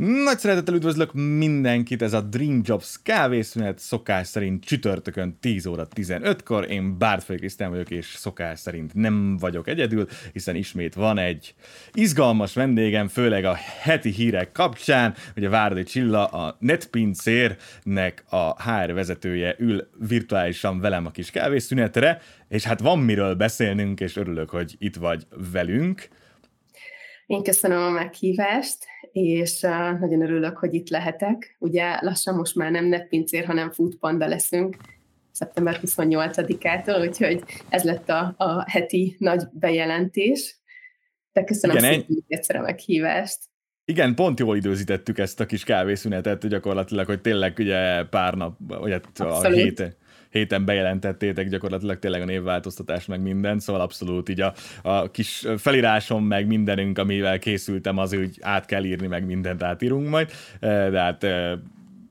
Nagy szeretettel üdvözlök mindenkit, ez a Dream Jobs kávészünet szokás szerint csütörtökön 10 óra 15-kor. Én Bártfai Krisztán vagyok, és szokás szerint nem vagyok egyedül, hiszen ismét van egy izgalmas vendégem, főleg a heti hírek kapcsán. Ugye Várdi Csilla, a netpincérnek a HR vezetője ül virtuálisan velem a kis kávészünetre, és hát van miről beszélnünk, és örülök, hogy itt vagy velünk. Én köszönöm a meghívást, és nagyon örülök, hogy itt lehetek. Ugye lassan most már nem netpincér, hanem foodpanda leszünk szeptember 28-ától, úgyhogy ez lett a, a heti nagy bejelentés. De köszönöm Igen, szépen egy... egyszer a meghívást. Igen, pont jól időzítettük ezt a kis kávészünetet, gyakorlatilag, hogy tényleg ugye pár nap, vagy hát a hét, héten bejelentettétek gyakorlatilag tényleg a névváltoztatás meg minden, szóval abszolút így a, a kis felirásom meg mindenünk, amivel készültem, az úgy át kell írni, meg mindent átírunk majd, de hát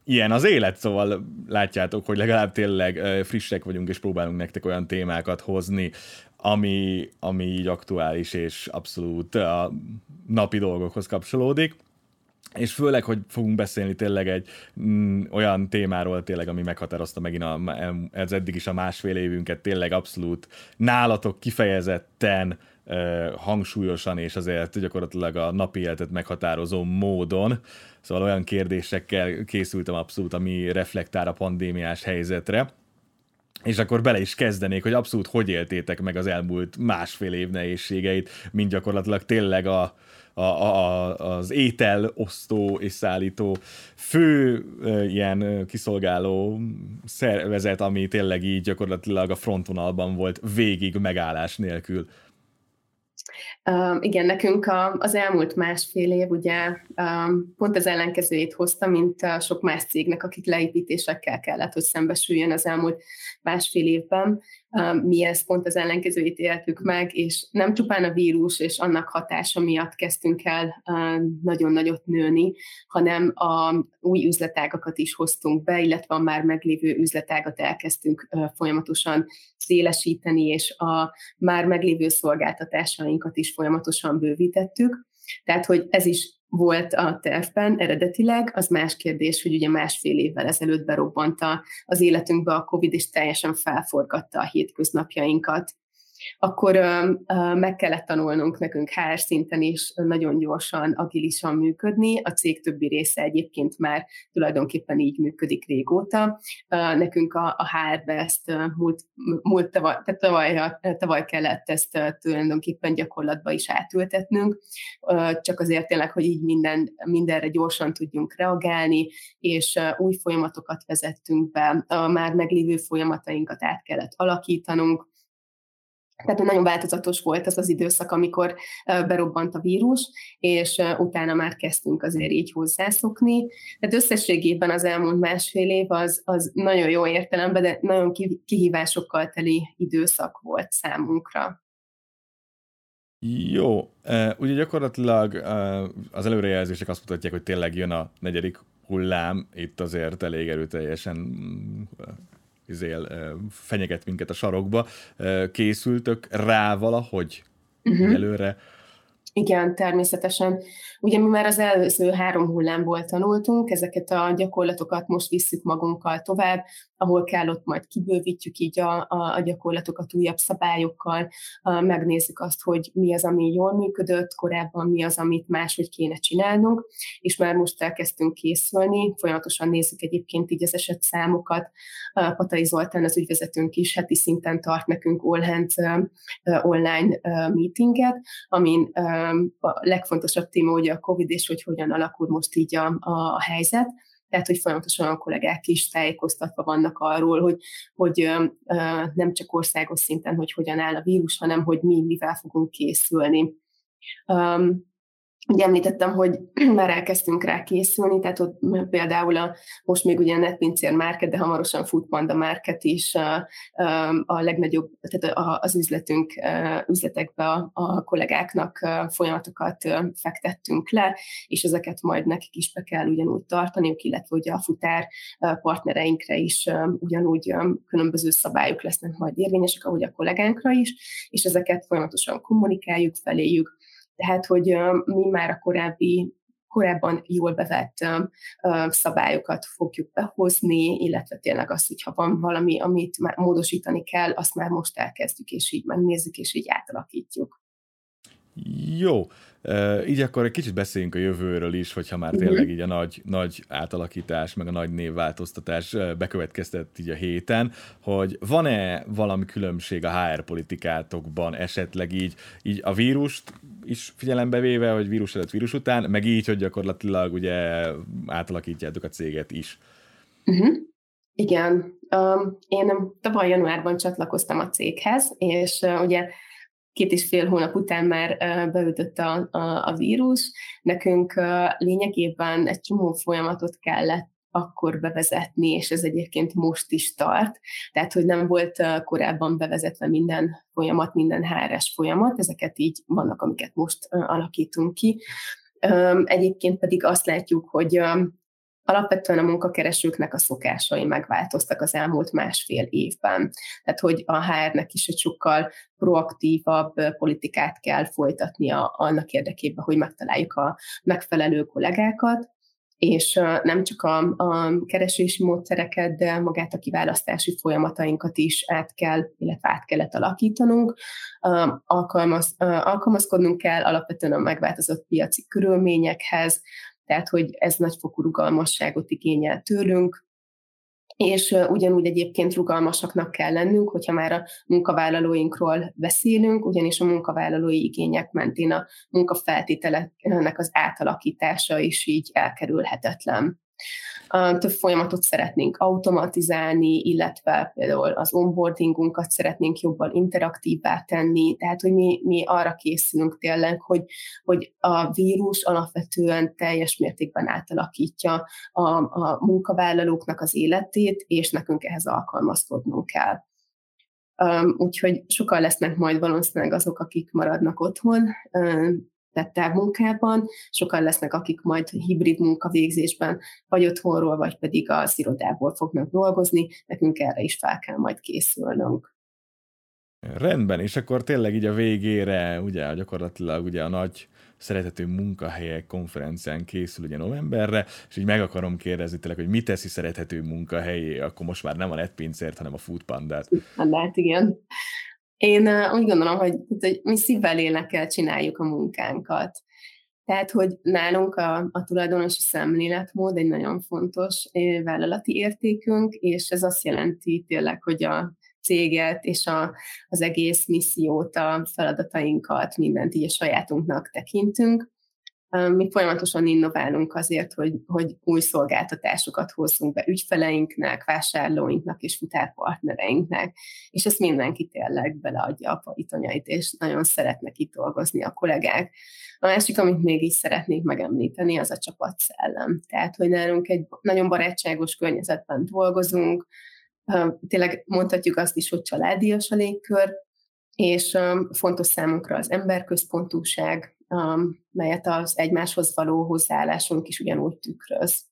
ilyen az élet, szóval látjátok, hogy legalább tényleg frissek vagyunk, és próbálunk nektek olyan témákat hozni, ami, ami így aktuális, és abszolút a napi dolgokhoz kapcsolódik és főleg, hogy fogunk beszélni tényleg egy mm, olyan témáról tényleg, ami meghatározta megint a, ez eddig is a másfél évünket, tényleg abszolút nálatok kifejezetten uh, hangsúlyosan, és azért gyakorlatilag a napi életet meghatározó módon. Szóval olyan kérdésekkel készültem abszolút, ami reflektál a pandémiás helyzetre. És akkor bele is kezdenék, hogy abszolút hogy éltétek meg az elmúlt másfél év nehézségeit, mint gyakorlatilag tényleg a, a, a, az étel osztó és szállító fő ilyen kiszolgáló szervezet, ami tényleg így gyakorlatilag a frontvonalban volt végig megállás nélkül. Igen, nekünk a, az elmúlt másfél év ugye pont az ellenkezőjét hozta, mint sok más cégnek, akik leépítésekkel kellett, hogy szembesüljön az elmúlt másfél évben. Mi ezt pont az ellenkezőjét éltük meg, és nem csupán a vírus és annak hatása miatt kezdtünk el nagyon nagyot nőni, hanem a új üzletágakat is hoztunk be, illetve a már meglévő üzletágat elkezdtünk folyamatosan szélesíteni, és a már meglévő szolgáltatásainkat is folyamatosan bővítettük. Tehát, hogy ez is volt a tervben eredetileg, az más kérdés, hogy ugye másfél évvel ezelőtt berobbant az életünkbe a COVID, és teljesen felforgatta a hétköznapjainkat akkor meg kellett tanulnunk nekünk HR szinten is nagyon gyorsan, agilisan működni. A cég többi része egyébként már tulajdonképpen így működik régóta. Nekünk a, a HR-be ezt múlt, múlt tavaly, tehát tavaly, tavaly kellett ezt tulajdonképpen gyakorlatba is átültetnünk, csak azért tényleg, hogy így minden, mindenre gyorsan tudjunk reagálni, és új folyamatokat vezettünk be, a már meglévő folyamatainkat át kellett alakítanunk, tehát nagyon változatos volt az az időszak, amikor berobbant a vírus, és utána már kezdtünk azért így hozzászokni. Tehát összességében az elmúlt másfél év az, az nagyon jó értelemben, de nagyon kihívásokkal teli időszak volt számunkra. Jó, ugye gyakorlatilag az előrejelzések azt mutatják, hogy tényleg jön a negyedik hullám, itt azért elég erőteljesen izél, fenyeget minket a sarokba. Készültök rá valahogy uh-huh. előre? Igen, természetesen. Ugye mi már az előző három hullámból tanultunk, ezeket a gyakorlatokat most visszük magunkkal tovább, ahol kell, ott majd kibővítjük így a, a, a gyakorlatokat újabb szabályokkal, a, megnézzük azt, hogy mi az, ami jól működött korábban, mi az, amit máshogy kéne csinálnunk, és már most elkezdtünk készülni, folyamatosan nézzük egyébként így az eset számokat. Patai Zoltán, az ügyvezetőnk is heti szinten tart nekünk all online meetinget, amin a legfontosabb téma ugye a COVID, és hogy hogyan alakul most így a, a helyzet tehát hogy folyamatosan a kollégák is tájékoztatva vannak arról, hogy, hogy ö, ö, nem csak országos szinten, hogy hogyan áll a vírus, hanem hogy mi mivel fogunk készülni. Um, Ugye említettem, hogy már elkezdtünk rá készülni, tehát ott például a, most még ugye a NetPincér Market, de hamarosan Foodpanda Market is a, a legnagyobb, tehát az üzletünk, üzletekbe a, a kollégáknak folyamatokat fektettünk le, és ezeket majd nekik is be kell ugyanúgy tartaniuk, illetve ugye a futár partnereinkre is ugyanúgy különböző szabályok lesznek majd érvényesek, ahogy a kollégánkra is, és ezeket folyamatosan kommunikáljuk feléjük, tehát hogy mi már a korábbi korábban jól bevett szabályokat fogjuk behozni, illetve tényleg az, hogyha van valami, amit már módosítani kell, azt már most elkezdjük, és így megnézzük, és így átalakítjuk. Jó, így akkor egy kicsit beszéljünk a jövőről is, hogyha már mhm. tényleg így a nagy, nagy átalakítás, meg a nagy névváltoztatás bekövetkeztett így a héten, hogy van-e valami különbség a HR politikátokban esetleg így, így a vírust is figyelembe véve, hogy vírus előtt, vírus után, meg így, hogy gyakorlatilag ugye átalakítjátok a céget is. Uh-huh. Igen, um, én tavaly januárban csatlakoztam a céghez, és uh, ugye két és fél hónap után már beütött a, a, a vírus. Nekünk lényegében egy csomó folyamatot kellett akkor bevezetni, és ez egyébként most is tart. Tehát, hogy nem volt korábban bevezetve minden folyamat, minden HRS folyamat, ezeket így vannak, amiket most alakítunk ki. Egyébként pedig azt látjuk, hogy alapvetően a munkakeresőknek a szokásai megváltoztak az elmúlt másfél évben. Tehát, hogy a HR-nek is egy sokkal proaktívabb politikát kell folytatnia annak érdekében, hogy megtaláljuk a megfelelő kollégákat, és nem csak a, a keresési módszereket, de magát a kiválasztási folyamatainkat is át kell, illetve át kellett alakítanunk. Alkalmaz, alkalmazkodnunk kell alapvetően a megváltozott piaci körülményekhez, tehát hogy ez nagyfokú rugalmasságot igényel tőlünk, és ugyanúgy egyébként rugalmasaknak kell lennünk, hogyha már a munkavállalóinkról beszélünk, ugyanis a munkavállalói igények mentén a munkafeltételeknek az átalakítása is így elkerülhetetlen több folyamatot szeretnénk automatizálni, illetve például az onboardingunkat szeretnénk jobban interaktívvá tenni, tehát hogy mi, mi arra készülünk tényleg, hogy, hogy a vírus alapvetően teljes mértékben átalakítja a, a munkavállalóknak az életét, és nekünk ehhez alkalmazkodnunk kell. Um, úgyhogy sokan lesznek majd valószínűleg azok, akik maradnak otthon, um, tehát távmunkában, sokan lesznek, akik majd hibrid munkavégzésben, vagy otthonról, vagy pedig az irodából fognak dolgozni, nekünk erre is fel kell majd készülnünk. Rendben, és akkor tényleg így a végére, ugye gyakorlatilag ugye a nagy szeretető munkahelyek konferencián készül ugye novemberre, és így meg akarom kérdezni tényleg, hogy mit teszi szerethető munkahelyé, akkor most már nem a netpincért, hanem a foodpandát. Foodpandát, igen. Én úgy gondolom, hogy, hogy mi szívvel lélekkel csináljuk a munkánkat. Tehát, hogy nálunk a, a tulajdonosi szemléletmód egy nagyon fontos vállalati értékünk, és ez azt jelenti tényleg, hogy a céget és a, az egész missziót, a feladatainkat, mindent így a sajátunknak tekintünk. Mi folyamatosan innoválunk azért, hogy, hogy új szolgáltatásokat hozzunk be ügyfeleinknek, vásárlóinknak és futárpartnereinknek, és ezt mindenki tényleg beleadja a paritonyait, és nagyon szeretnek itt dolgozni a kollégák. A másik, amit még is szeretnék megemlíteni, az a csapatszellem. Tehát, hogy nálunk egy nagyon barátságos környezetben dolgozunk, tényleg mondhatjuk azt is, hogy családias a légkör, és fontos számunkra az emberközpontúság, melyet az egymáshoz való hozzáállásunk is ugyanúgy tükröz.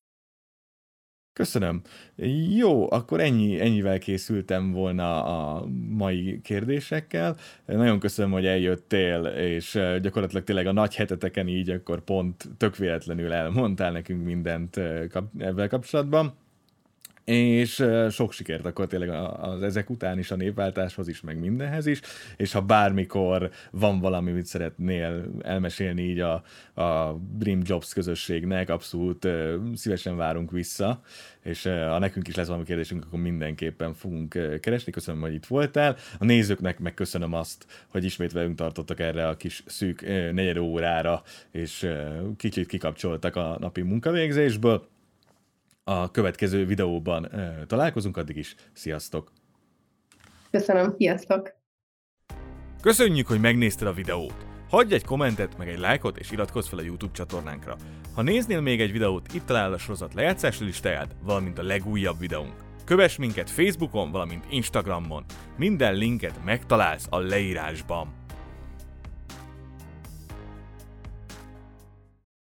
Köszönöm. Jó, akkor ennyi, ennyivel készültem volna a mai kérdésekkel. Nagyon köszönöm, hogy eljöttél, és gyakorlatilag tényleg a nagy heteteken így akkor pont tök véletlenül elmondtál nekünk mindent ebben kapcsolatban és sok sikert akkor tényleg az ezek után is a névváltáshoz is, meg mindenhez is, és ha bármikor van valami, amit szeretnél elmesélni így a, a Dream Jobs közösségnek, abszolút szívesen várunk vissza, és ha nekünk is lesz valami kérdésünk, akkor mindenképpen fogunk keresni. Köszönöm, hogy itt voltál. A nézőknek meg köszönöm azt, hogy ismét velünk tartottak erre a kis szűk negyed órára, és kicsit kikapcsoltak a napi munkavégzésből a következő videóban találkozunk, addig is sziasztok! Köszönöm, sziasztok! Köszönjük, hogy megnézted a videót! Hagyj egy kommentet, meg egy lájkot, és iratkozz fel a YouTube csatornánkra. Ha néznél még egy videót, itt találod a sorozat lejátszási listáját, valamint a legújabb videónk. Kövess minket Facebookon, valamint Instagramon. Minden linket megtalálsz a leírásban.